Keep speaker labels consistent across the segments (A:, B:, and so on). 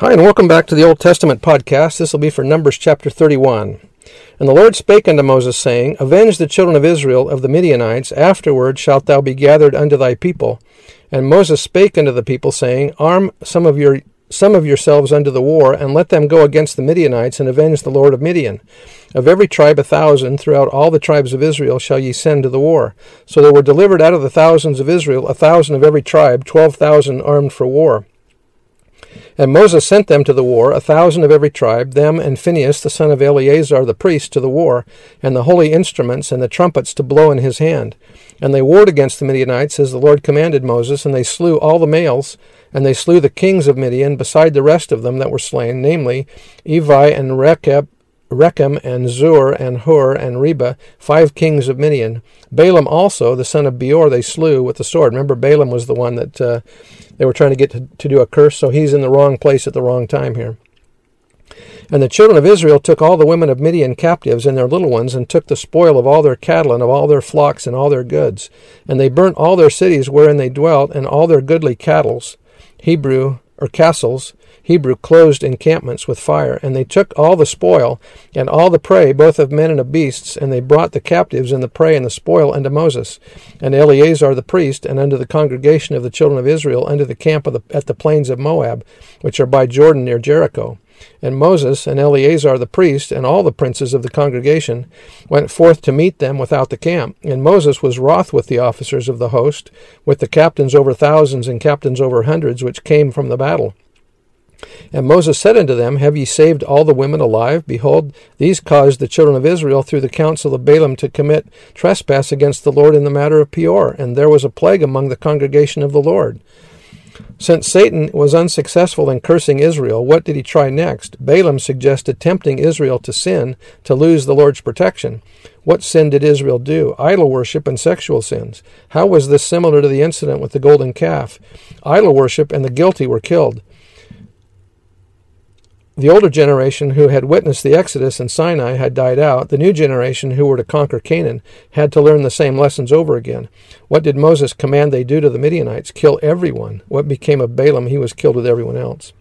A: Hi, and welcome back to the Old Testament podcast. This will be for Numbers chapter 31. And the Lord spake unto Moses, saying, Avenge the children of Israel of the Midianites, afterward shalt thou be gathered unto thy people. And Moses spake unto the people, saying, Arm some of your some of yourselves unto the war, and let them go against the Midianites, and avenge the Lord of Midian. Of every tribe a thousand, throughout all the tribes of Israel shall ye send to the war. So there were delivered out of the thousands of Israel a thousand of every tribe, twelve thousand armed for war. And Moses sent them to the war, a thousand of every tribe, them and Phinehas the son of Eleazar the priest to the war, and the holy instruments and the trumpets to blow in his hand. And they warred against the Midianites as the Lord commanded Moses, and they slew all the males, and they slew the kings of Midian beside the rest of them that were slain, namely Evi and Rechab Rekem and Zur and Hur and Reba, five kings of Midian. Balaam also, the son of Beor, they slew with the sword. Remember, Balaam was the one that uh, they were trying to get to, to do a curse, so he's in the wrong place at the wrong time here. And the children of Israel took all the women of Midian captives and their little ones, and took the spoil of all their cattle, and of all their flocks, and all their goods. And they burnt all their cities wherein they dwelt, and all their goodly cattle. Hebrew or castles, Hebrew closed encampments with fire, and they took all the spoil and all the prey, both of men and of beasts, and they brought the captives and the prey and the spoil unto Moses, and Eleazar the priest, and unto the congregation of the children of Israel, unto the camp the, at the plains of Moab, which are by Jordan near Jericho. And Moses and Eleazar the priest and all the princes of the congregation went forth to meet them without the camp. And Moses was wroth with the officers of the host, with the captains over thousands and captains over hundreds, which came from the battle. And Moses said unto them, Have ye saved all the women alive? Behold, these caused the children of Israel through the counsel of Balaam to commit trespass against the Lord in the matter of Peor, and there was a plague among the congregation of the Lord. Since Satan was unsuccessful in cursing Israel, what did he try next? Balaam suggested tempting Israel to sin to lose the Lord's protection. What sin did Israel do? Idol worship and sexual sins. How was this similar to the incident with the golden calf? Idol worship and the guilty were killed. The older generation who had witnessed the Exodus in Sinai had died out. The new generation who were to conquer Canaan had to learn the same lessons over again. What did Moses command they do to the Midianites? Kill everyone. What became of Balaam? He was killed with everyone else.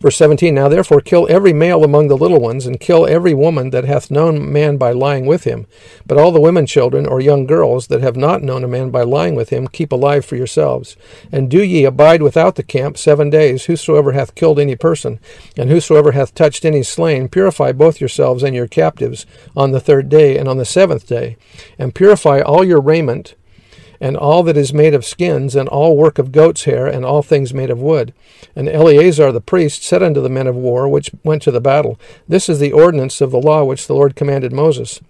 A: Verse 17 Now therefore kill every male among the little ones, and kill every woman that hath known man by lying with him. But all the women children or young girls that have not known a man by lying with him, keep alive for yourselves. And do ye abide without the camp seven days, whosoever hath killed any person, and whosoever hath touched any slain, purify both yourselves and your captives on the third day and on the seventh day, and purify all your raiment and all that is made of skins, and all work of goat's hair, and all things made of wood. And Eleazar the priest said unto the men of war which went to the battle, This is the ordinance of the law which the Lord commanded Moses.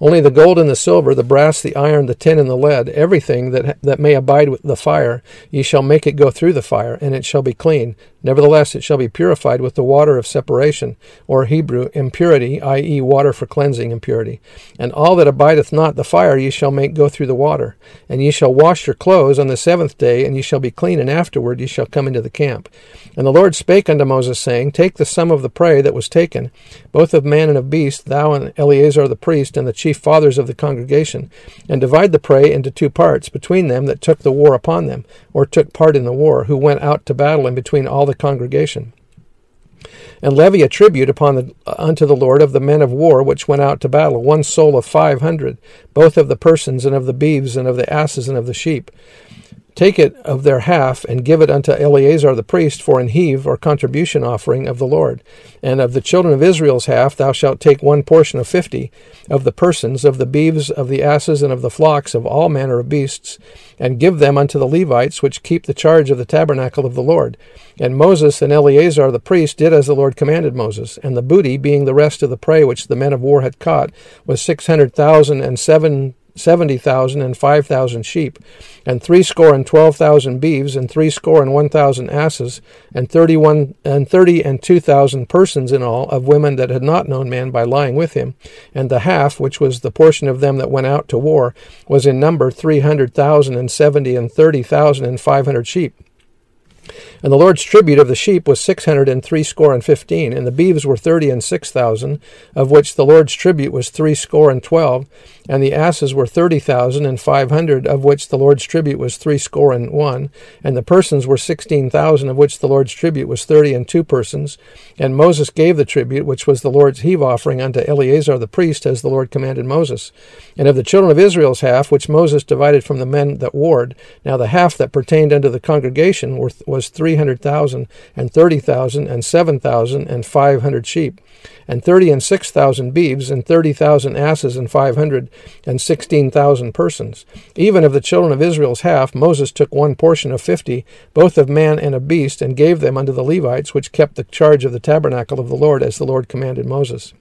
A: Only the gold and the silver, the brass, the iron, the tin, and the lead, everything that, that may abide with the fire, ye shall make it go through the fire, and it shall be clean, Nevertheless, it shall be purified with the water of separation, or Hebrew, impurity, i.e., water for cleansing impurity. And all that abideth not the fire ye shall make go through the water. And ye shall wash your clothes on the seventh day, and ye shall be clean, and afterward ye shall come into the camp. And the Lord spake unto Moses, saying, Take the sum of the prey that was taken, both of man and of beast, thou and Eleazar the priest, and the chief fathers of the congregation, and divide the prey into two parts, between them that took the war upon them, or took part in the war, who went out to battle and between all the congregation. And levy a tribute upon the, unto the Lord of the men of war which went out to battle, one soul of five hundred, both of the persons and of the beeves and of the asses and of the sheep. Take it of their half, and give it unto Eleazar the priest for an heave or contribution offering of the Lord. And of the children of Israel's half thou shalt take one portion of fifty, of the persons, of the beeves, of the asses, and of the flocks, of all manner of beasts, and give them unto the Levites, which keep the charge of the tabernacle of the Lord. And Moses and Eleazar the priest did as the Lord commanded Moses. And the booty, being the rest of the prey which the men of war had caught, was six hundred thousand and seven seventy thousand and five thousand sheep, and threescore and twelve thousand beeves, and threescore and one thousand asses, and thirty one and thirty and two thousand persons in all of women that had not known man by lying with him, and the half, which was the portion of them that went out to war, was in number three hundred thousand and seventy and thirty thousand and five hundred sheep. And the Lord's tribute of the sheep was six hundred and threescore and fifteen, and the beeves were thirty and six thousand, of which the Lord's tribute was threescore and twelve, and the asses were thirty thousand and five hundred, of which the Lord's tribute was threescore and one, and the persons were sixteen thousand, of which the Lord's tribute was thirty and two persons. And Moses gave the tribute, which was the Lord's heave offering, unto Eleazar the priest, as the Lord commanded Moses. And of the children of Israel's half, which Moses divided from the men that warred, now the half that pertained unto the congregation was three hundred thousand, and thirty thousand, and seven thousand, and five hundred sheep, and thirty and six thousand beeves, and thirty thousand asses, and five hundred and 16,000 persons. Even of the children of Israel's half, Moses took one portion of fifty, both of man and of beast, and gave them unto the Levites, which kept the charge of the tabernacle of the Lord, as the Lord commanded Moses.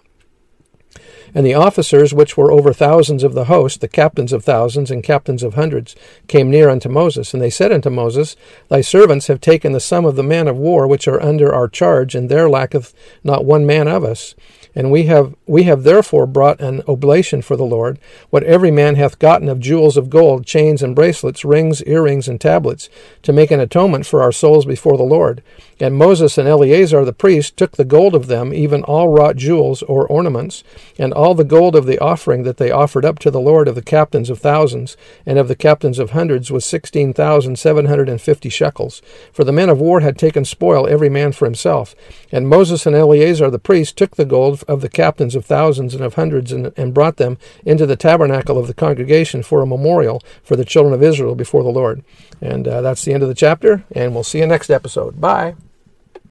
A: And the officers, which were over thousands of the host, the captains of thousands and captains of hundreds, came near unto Moses. And they said unto Moses, Thy servants have taken the sum of the men of war which are under our charge, and there lacketh not one man of us. And we have we have therefore brought an oblation for the Lord, what every man hath gotten of jewels of gold, chains and bracelets, rings, earrings, and tablets, to make an atonement for our souls before the Lord. And Moses and Eleazar the priest took the gold of them, even all wrought jewels or ornaments, and all the gold of the offering that they offered up to the Lord of the captains of thousands, and of the captains of hundreds was sixteen thousand seven hundred and fifty shekels. For the men of war had taken spoil every man for himself. And Moses and Eleazar the priest took the gold of, the captains of thousands and of hundreds, and, and brought them into the tabernacle of the congregation for a memorial for the children of Israel before the Lord. And uh, that's the end of the chapter, and we'll see you next episode. Bye.